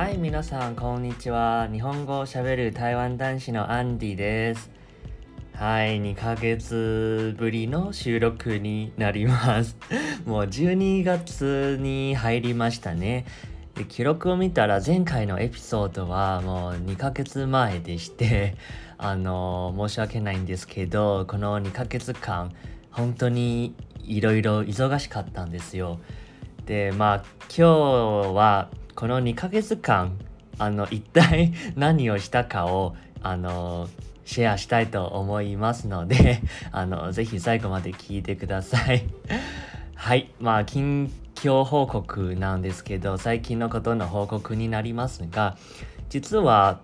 はい、皆さん、こんにちは。日本語を喋る台湾男子のアンディです。はい、2ヶ月ぶりの収録になります。もう12月に入りましたね。で記録を見たら前回のエピソードはもう2ヶ月前でして、あの、申し訳ないんですけど、この2ヶ月間、本当にいろいろ忙しかったんですよ。で、まあ、今日はこの2ヶ月間、あの、一体 何をしたかを、あの、シェアしたいと思いますので、あの、ぜひ最後まで聞いてください。はい。まあ、近況報告なんですけど、最近のことの報告になりますが、実は、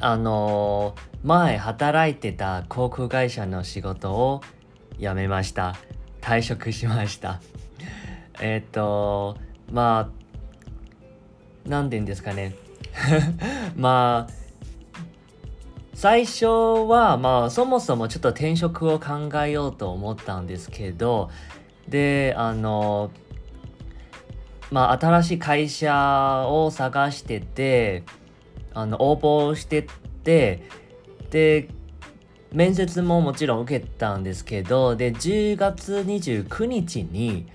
あの、前働いてた航空会社の仕事を辞めました。退職しました。えっ、と、まあ、なんて言うんですかね。まあ、最初は、まあ、そもそもちょっと転職を考えようと思ったんですけど、で、あの、まあ、新しい会社を探してて、あの、応募してって、で、面接ももちろん受けたんですけど、で、10月29日に、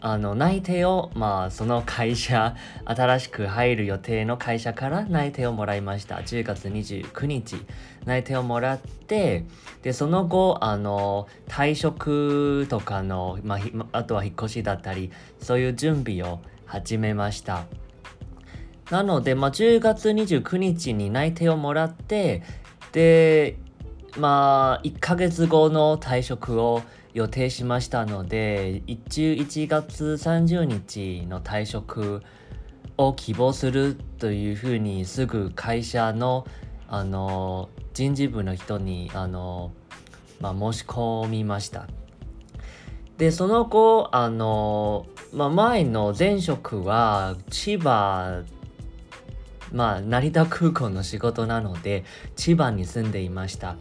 あの内定をまあその会社新しく入る予定の会社から内定をもらいました。10月29日内定をもらってでその後あの退職とかの、まあ、あとは引っ越しだったりそういう準備を始めました。なので、まあ、10月29日に内定をもらってでまあ1ヶ月後の退職を予定しましたので一1月30日の退職を希望するというふうにすぐ会社のあの人事部の人にあの、まあ、申し込みました。でその後あの、まあ、前の前職は千葉まあ成田空港の仕事なので千葉に住んでいました。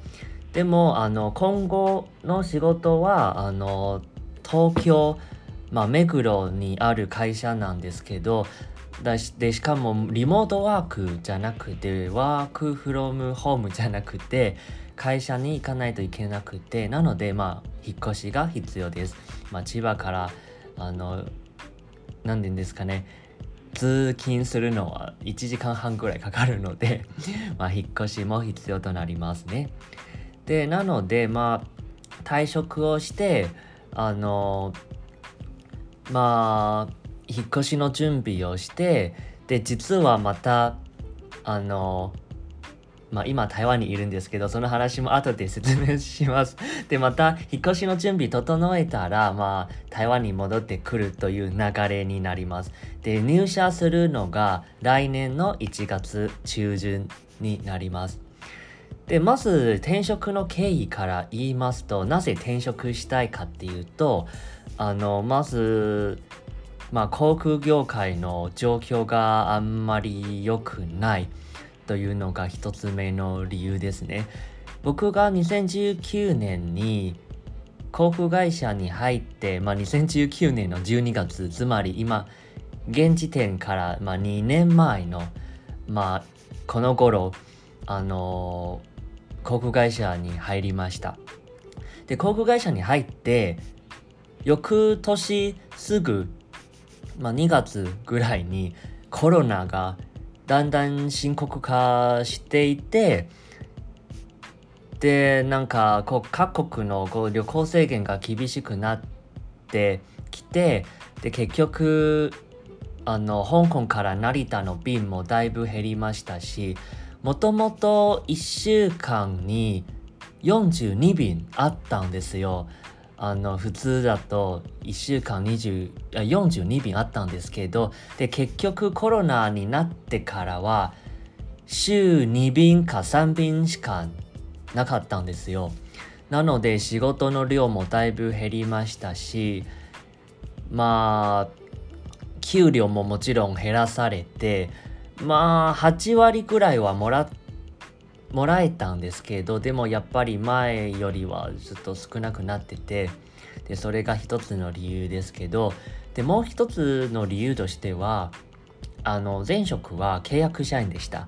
でもあの今後の仕事はあの東京、まあ、目黒にある会社なんですけどだしでしかもリモートワークじゃなくてワークフロムホームじゃなくて会社に行かないといけなくてなのでまあ引っ越しが必要です、まあ、千葉からあの何て言うんですかね通勤するのは1時間半ぐらいかかるのでまあ引っ越しも必要となりますね。でなのでまあ退職をしてあのまあ引っ越しの準備をしてで実はまたあのまあ今台湾にいるんですけどその話も後で説明します。でまた引っ越しの準備整えたらまあ台湾に戻ってくるという流れになります。で入社するのが来年の1月中旬になります。でまず転職の経緯から言いますとなぜ転職したいかっていうとあのまずまあ航空業界の状況があんまり良くないというのが一つ目の理由ですね。僕が2019年に航空会社に入って、まあ、2019年の12月つまり今現時点から、まあ、2年前のまあこの頃あの航空会社に入りました。で航空会社に入って翌年すぐ、まあ、2月ぐらいにコロナがだんだん深刻化していてでなんかこう各国のこう旅行制限が厳しくなってきてで結局あの香港から成田の便もだいぶ減りましたしもともと1週間に42便あったんですよ。あの普通だと1週間20 42便あったんですけどで結局コロナになってからは週2便か3便しかなかったんですよ。なので仕事の量もだいぶ減りましたしまあ給料ももちろん減らされてまあ8割くらいはもらもらえたんですけどでもやっぱり前よりはずっと少なくなっててでそれが一つの理由ですけどでもう一つの理由としてはあの前職は契約社員でした。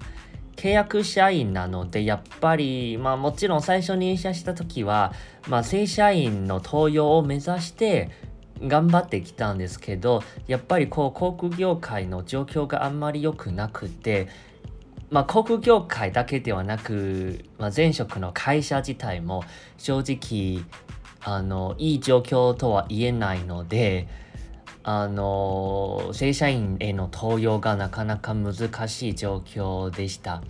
契約社員なのでやっぱりまあもちろん最初入社した時は、まあ、正社員の登用を目指して頑張ってきたんですけどやっぱりこう航空業界の状況があんまり良くなくてまあ航空業界だけではなく、まあ、前職の会社自体も正直あのいい状況とは言えないのであの正社員への登用がなかなか難しい状況でした。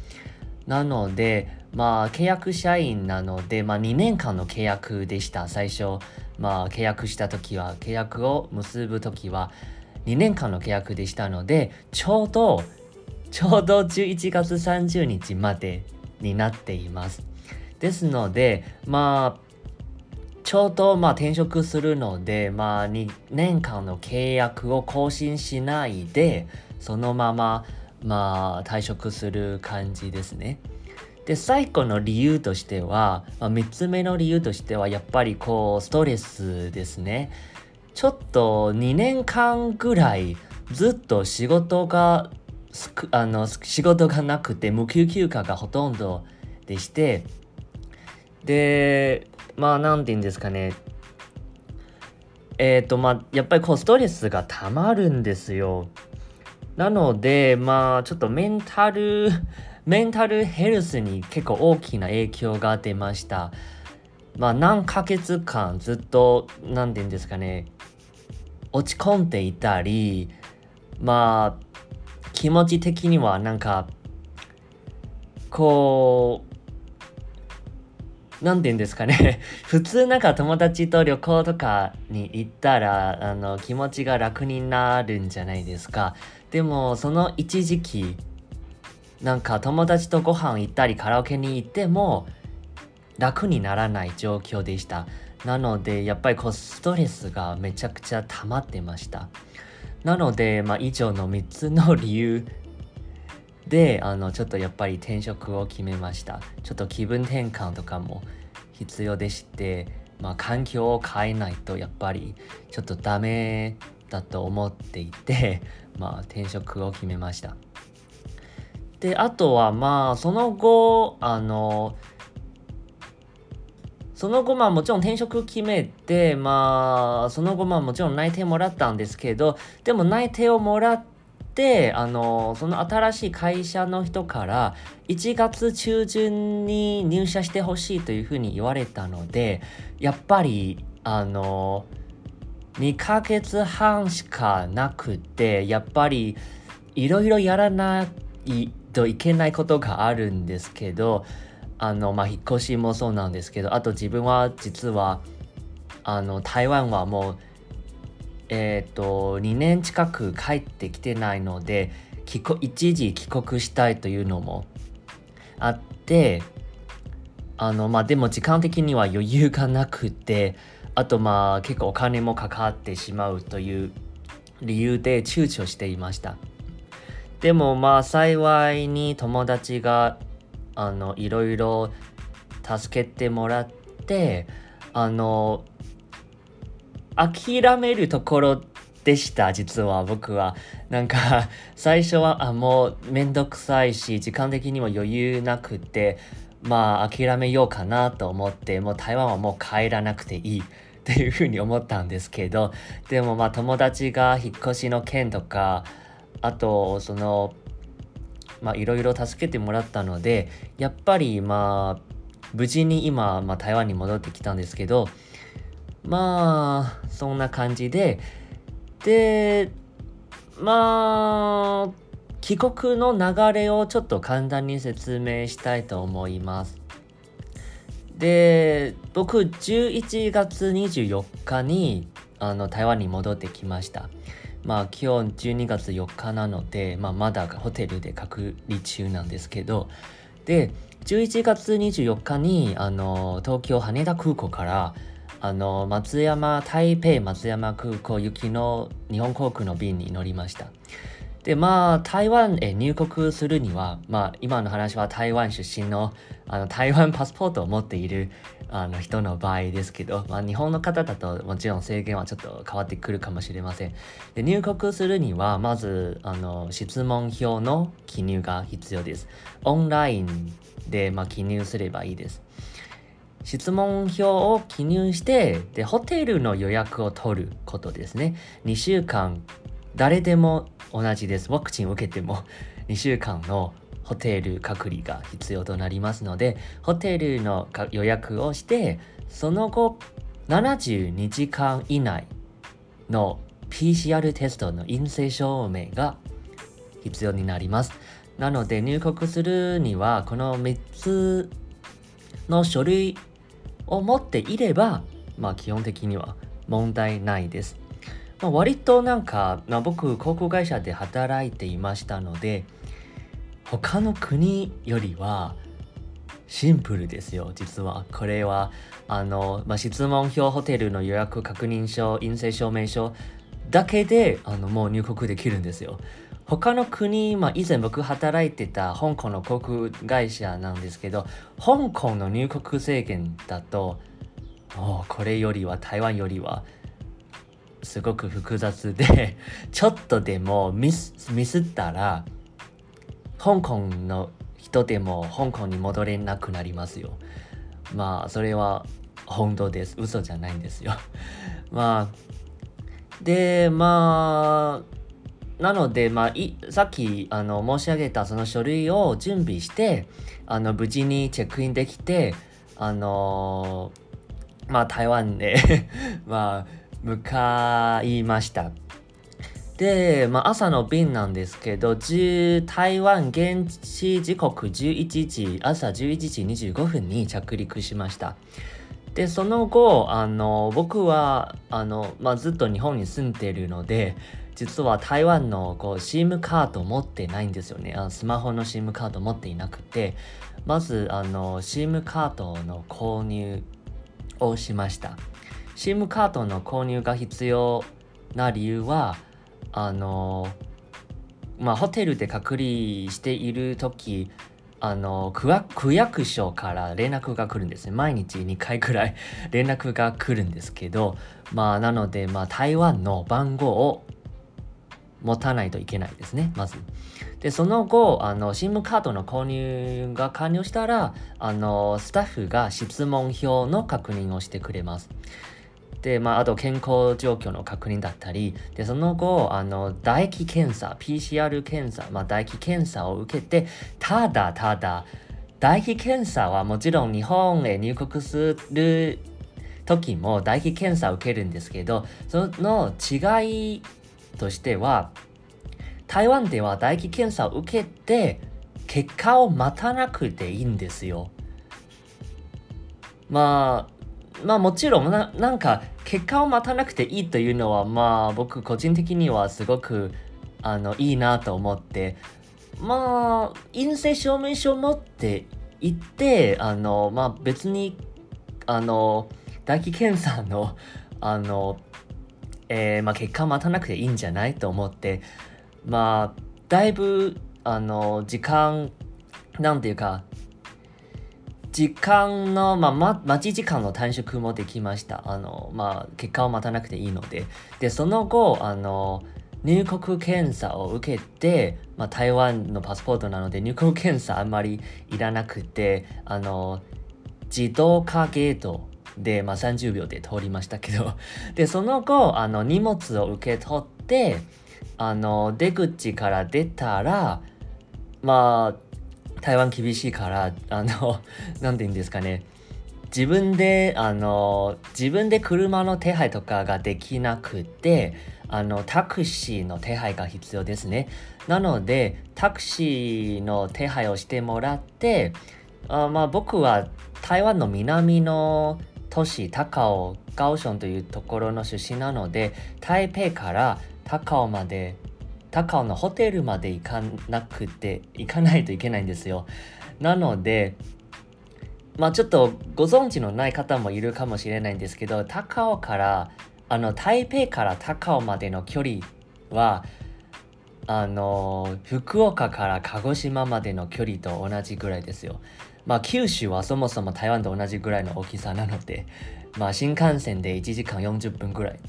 なので、まあ、契約社員なので、まあ、2年間の契約でした。最初、まあ、契約した時は、契約を結ぶ時は、2年間の契約でしたので、ちょうど、ちょうど11月30日までになっています。ですので、まあ、ちょうどまあ転職するので、まあ2年間の契約を更新しないで、そのまままあ退職する感じですね。で、最後の理由としては、まあ、3つ目の理由としては、やっぱりこう、ストレスですね。ちょっと2年間ぐらいずっと仕事があの仕事がなくて無給休暇がほとんどでしてでまあ何て言うんですかねえっ、ー、とまあやっぱりこうストレスがたまるんですよなのでまあちょっとメンタルメンタルヘルスに結構大きな影響が出ました。まあ何ヶ月間ずっと何て言うんですかね落ち込んでいたりまあ気持ち的にはなんかこう何て言うんですかね 普通なんか友達と旅行とかに行ったらあの気持ちが楽になるんじゃないですか。でもその一時期なんか友達とご飯行ったりカラオケに行っても楽にならない状況でした。なのでやっぱりこうストレスがめちゃくちゃ溜まってました。なので、まあ、以上の3つの理由であのちょっとやっぱり転職を決めました。ちょっと気分転換とかも必要でして、まあ、環境を変えないとやっぱりちょっとダメだと思っていて、まあ、転職を決めました。であとはまあその後あのその後まあもちろん転職決めてまあその後まあもちろん内定もらったんですけどでも内定をもらってあのその新しい会社の人から1月中旬に入社してほしいというふうに言われたのでやっぱりあの2ヶ月半しかなくてやっぱりいろいろやらないといけないことがあるんですけどあのまあ引っ越しもそうなんですけどあと自分は実はあの台湾はもうえっ、ー、と2年近く帰ってきてないので一時帰国したいというのもあってあのまあでも時間的には余裕がなくてあとまあ結構お金もかかってしまうという理由で躊躇していました。でもまあ幸いに友達があのいろいろ助けてもらってあの諦めるところでした実は僕は。なんか最初はあもうめんどくさいし時間的にも余裕なくてまあ諦めようかなと思ってもう台湾はもう帰らなくていいっていうふうに思ったんですけどでもまあ友達が引っ越しの件とかあとそのまあいろいろ助けてもらったのでやっぱりまあ無事に今、まあ、台湾に戻ってきたんですけどまあ、そんな感じで、で、まあ、帰国の流れをちょっと簡単に説明したいと思います。で、僕、11月24日にあの台湾に戻ってきました。まあ今日12月4日なので、まあ、まだホテルで隔離中なんですけど、で、11月24日にあの東京羽田空港からあの松山台北松山空港行きの日本航空の便に乗りました。で、まあ、台湾へ入国するには、まあ、今の話は台湾出身のあの台湾パスポートを持っているあの人の場合ですけど、まあ、日本の方だともちろん制限はちょっと変わってくるかもしれません。で入国するには、まずあの質問票の記入が必要です。オンラインで、まあ、記入すればいいです。質問票を記入してでホテルの予約を取ることですね2週間誰でも同じですワクチンを受けても 2週間のホテル隔離が必要となりますのでホテルの予約をしてその後72時間以内の PCR テストの陰性証明が必要になりますなので入国するにはこの3つの書類を持っていれば、まあ基本的には問題ないです。まあ、割となんか、まあ、僕航空会社で働いていましたので他の国よりはシンプルですよ実は。これはあの、まあ、質問票ホテルの予約確認書陰性証明書だけであのもう入国できるんですよ。他の国、まあ、以前僕働いてた香港の航空会社なんですけど香港の入国制限だとこれよりは台湾よりはすごく複雑で ちょっとでもミスミスったら香港の人でも香港に戻れなくなりますよ。まあそれは本当です。嘘じゃないんですよ。まあでまあなので、まあ、いさっきあの申し上げたその書類を準備してあの無事にチェックインできてあのまあ台湾で まあ向かいました。で、まあ、朝の便なんですけど台湾現地時刻11時朝11時25分に着陸しました。でその後あの僕はあの、まあ、ずっと日本に住んでいるので実は台湾のこう SIM カード持ってないんですよね。あスマホの SIM カード持っていなくてまずあの SIM カードの購入をしました。SIM カードの購入が必要な理由はあのまあホテルで隔離している時あの区役所から連絡が来るんですね毎日2回くらい 連絡が来るんですけどまあなのでまあ台湾の番号を持たないといけないですね、まず。で、その後、あの、SIM カードの購入が完了したら、あの、スタッフが質問票の確認をしてくれます。で、まあ、あと健康状況の確認だったり、で、その後、あの、唾液検査、PCR 検査、まあ、唾液検査を受けて、ただただ、唾液検査はもちろん日本へ入国する時も唾液検査を受けるんですけど、その違いとしては台湾では唾液検査を受けて結果を待たなくていいんですよ。まあまあもちろんななんか結果を待たなくていいというのはまあ僕個人的にはすごくあのいいなと思ってまあ陰性証明書を持って行ってあのまあ別にあの唾液検査のあのえー、まあ、結果を待たなくていいんじゃないと思ってまあだいぶあの時間なんていうか時間の、まあ、待ち時間の短縮もできました。あの、まあ、結果を待たなくていいので。で、その後、あの、入国検査を受けて、まあ、台湾のパスポートなので入国検査あんまりいらなくて、あの、自動化ゲートで、まあ、30秒で通りましたけど でその後あの荷物を受け取ってあの出口から出たらまあ台湾厳しいからあの 何て言うんですかね。自分であの自分で車の手配とかができなくてあのタクシーの手配が必要ですね。なのでタクシーの手配をしてもらってあまあ僕は台湾の南の都市高尾ガオションというところの出身なので台北から高尾まで高尾のホテルまで行かなくて行かないといけないんですよなのでまあちょっとご存知のない方もいるかもしれないんですけど高尾からあの台北から高尾までの距離はあの福岡から鹿児島までの距離と同じぐらいですよ。まあ九州はそもそも台湾と同じぐらいの大きさなので、まあ新幹線で1時間40分ぐらい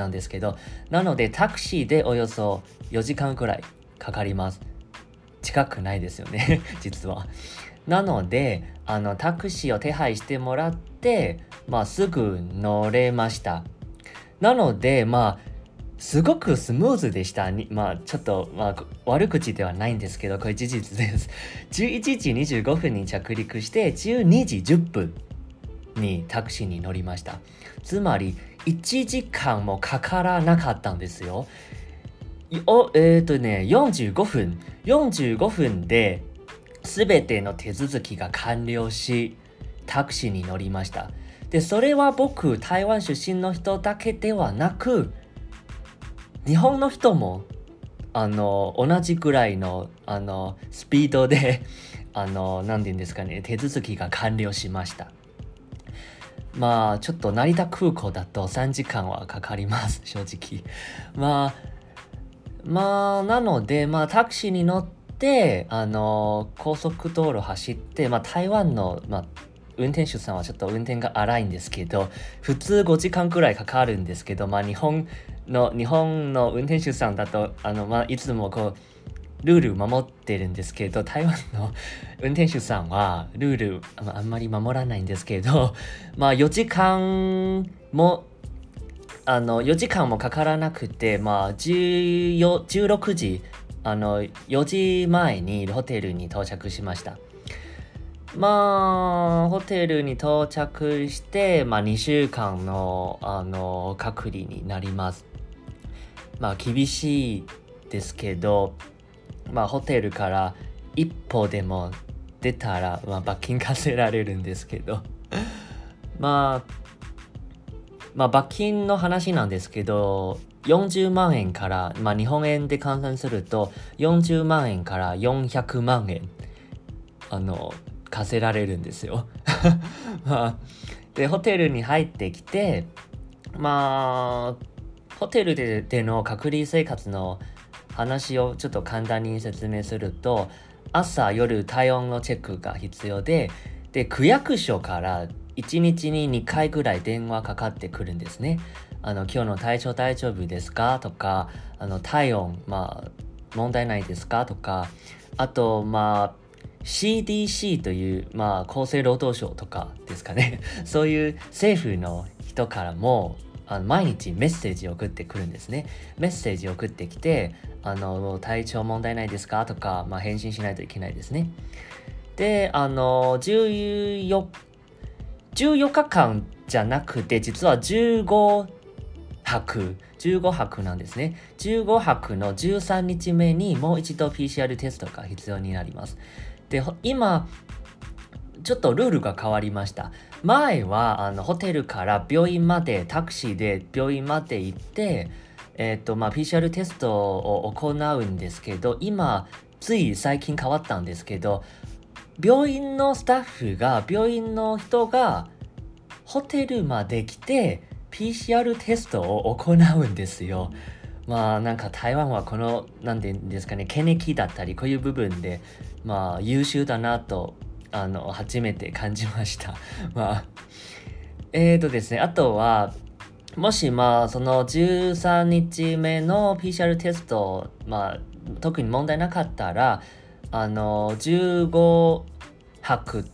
なんですけど、なのでタクシーでおよそ4時間くらいかかります。近くないですよね 実は。なので、あのタクシーを手配してもらって、まあすぐ乗れました。なので、まあすごくスムーズでしたに。まあ、ちょっと、まあ、悪口ではないんですけど、これ事実です。11時25分に着陸して、12時10分にタクシーに乗りました。つまり、1時間もかからなかったんですよ。おえっ、ー、とね、45分。45分で、すべての手続きが完了し、タクシーに乗りました。で、それは僕、台湾出身の人だけではなく、日本の人もあの同じくらいのあのスピードであの何て言うんですかね手続きが完了しましたまあちょっと成田空港だと3時間はかかります正直。まあまあなのでまあタクシーに乗ってあの高速道路走ってまあ台湾のまあ運転手さんはちょっと運転が荒いんですけど普通5時間くらいかかるんですけどまあ日本の日本の運転手さんだとあの、まあ、いつもこうルール守ってるんですけど台湾の 運転手さんはルールあんまり守らないんですけど まあ4時間もあの4時間もかからなくてまあ16時あの4時前にホテルに到着しました。まあホテルに到着して、まあ、2週間のあの隔離になります。まあ厳しいですけど、まあホテルから一歩でも出たら、まあ、罰金課せられるんですけど。まあまあ罰金の話なんですけど40万円から、まあ、日本円で換算すると40万円から400万円あの課せられるんですよ。まあ、でホテルに入ってきてまあホテルででの隔離生活の話をちょっと簡単に説明すると朝夜体温のチェックが必要でで区役所から1日に2回ぐらい電話かかってくるんですね。あの今日の体調大丈夫ですか？とかあの体温まあ問題ないですか？とかあとまあ CDC という、まあ、厚生労働省とかですかね。そういう政府の人からもあの毎日メッセージを送ってくるんですね。メッセージを送ってきて、あの、体調問題ないですか？とか、まあ、返信しないといけないですね。で、あの、14、14日間じゃなくて、実は15泊、15泊なんですね。15泊の13日目にもう一度 PCR テストが必要になります。で、今、ちょっとルールが変わりました。前はあのホテルから病院までタクシーで病院まで行って、えーとまあ、PCR テストを行うんですけど今つい最近変わったんですけど病院のスタッフが病院の人がホテルまで来て PCR テストを行うんですよ。まあなんか台湾はこの何て言うんですかね権益だったりこういう部分でまあ優秀だなとあの初めて感じました。まあえーとですねあとはもしまあその13日目の PCR テストまあ特に問題なかったらあの15泊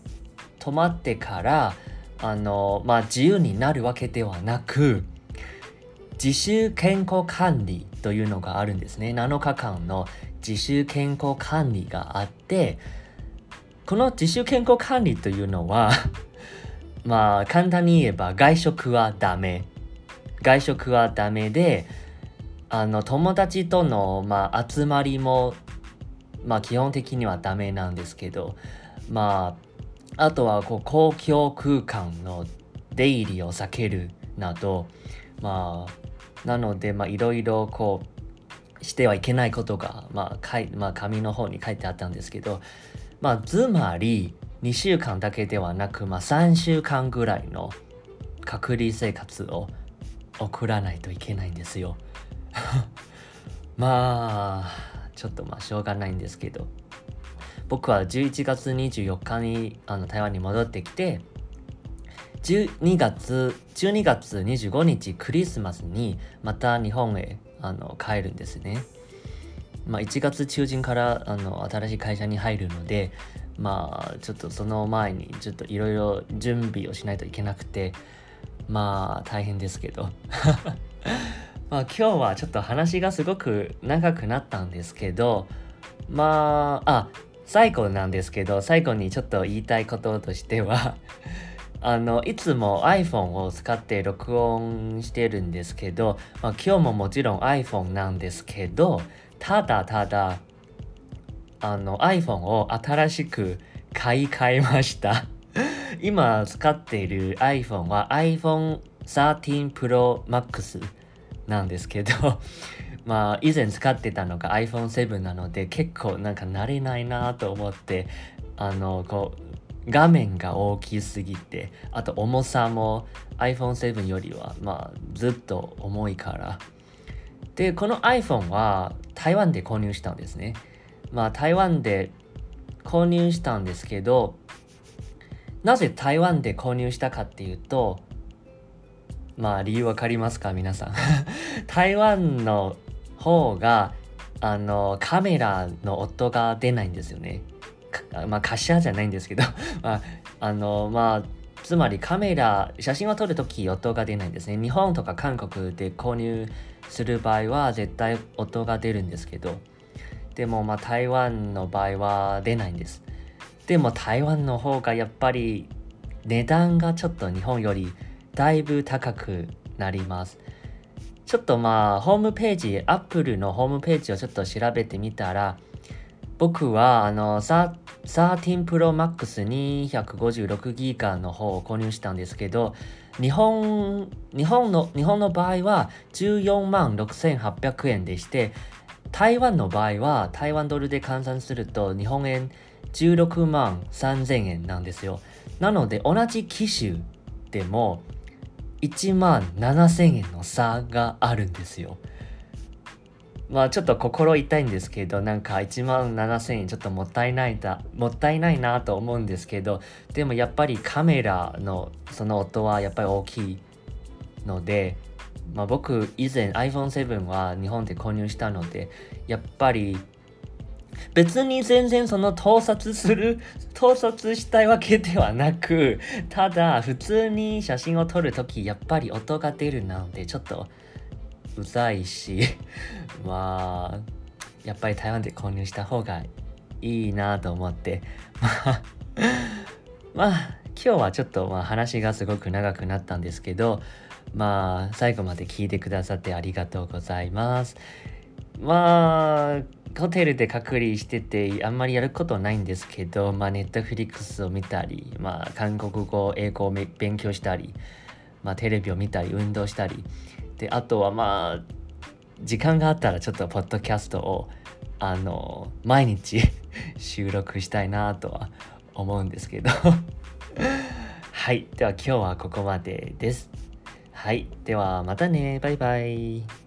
泊まってからあのまあ自由になるわけではなく自主健康管理というのがあるんですね。7日間の自主健康管理があってこの自主健康管理というのは まあ簡単に言えば外食はダメ。外食はダメであの友達との、まあ、集まりも、まあ、基本的にはダメなんですけどまああとはこう公共空間の出入りを避けるなどまあなのでまあいろいろこうしてはいけないことが、まあまあ、紙の方に書いてあったんですけどまあ、つまり2週間だけではなく、まあ、3週間ぐらいの隔離生活を送らないといけないんですよ。まあちょっとまあしょうがないんですけど僕は11月24日にあの台湾に戻ってきて12月12月25日クリスマスにまた日本へあの帰るんですね。まあ、1月中旬からあの新しい会社に入るのでまあちょっとその前にちょっといろいろ準備をしないといけなくてまあ大変ですけど。まあ今日はちょっと話がすごく長くなったんですけどまああ最後なんですけど最後にちょっと言いたいこととしては あのいつも iPhone を使って録音してるんですけど、まあ、今日ももちろん iPhone なんですけどただただあの iPhone を新しく買い替えました。今使っている iPhone は iPhone 13 Pro Max なんですけど まあ以前使ってたのが iPhone7 なので結構なんか慣れないなと思ってあのこう画面が大きすぎてあと重さも iPhone7 よりはまあずっと重いからでこの iPhone は台湾で購入したんですね。まあ台湾で購入したんですけどなぜ台湾で購入したかっていうとまあ理由わかりますか皆さん。台湾の方があのカメラの音が出ないんですよね。まあカシャじゃないんですけど。まああのまあつまりカメラ写真を撮るとき音が出ないんですね。日本とか韓国で購入する場合は絶対音が出るんですけど。でもまあ台湾の場合は出ないんです。でも台湾の方がやっぱり値段がちょっと日本よりだいぶ高くなります。ちょっとまあホームページ Apple のホームページをちょっと調べてみたら僕はあの13 Pro Max 256ギガの方を購入したんですけど日本日本の日本の場合は14万6800円でして台湾の場合は台湾ドルで換算すると日本円16万3000円なんですよ。なので同じ機種でも1万7000円の差があるんですよ。まあちょっと心痛いんですけどなんか1万7000円ちょっともったいないだもったいないなと思うんですけどでもやっぱりカメラのその音はやっぱり大きいのでまあ僕以前 iPhone7 は日本で購入したのでやっぱり別に全然その盗撮する盗撮したいわけではなくただ普通に写真を撮るときやっぱり音が出るなのでちょっとうざいし まあやっぱり台湾で購入した方がいいなと思って。まあ 今日はちょっとまあ話がすごく長くなったんですけどまあ最後まで聞いてくださってありがとうございます。まあホテルで隔離しててあんまりやることないんですけどまあネットフリックスを見たりまあ韓国語英語を勉強したりまあテレビを見たり運動したり。であとはまあ時間があったらちょっとポッドキャストをあの毎日 収録したいなとは思うんですけど。はいでは今日はここまでです。はいではまたね。バイバイ。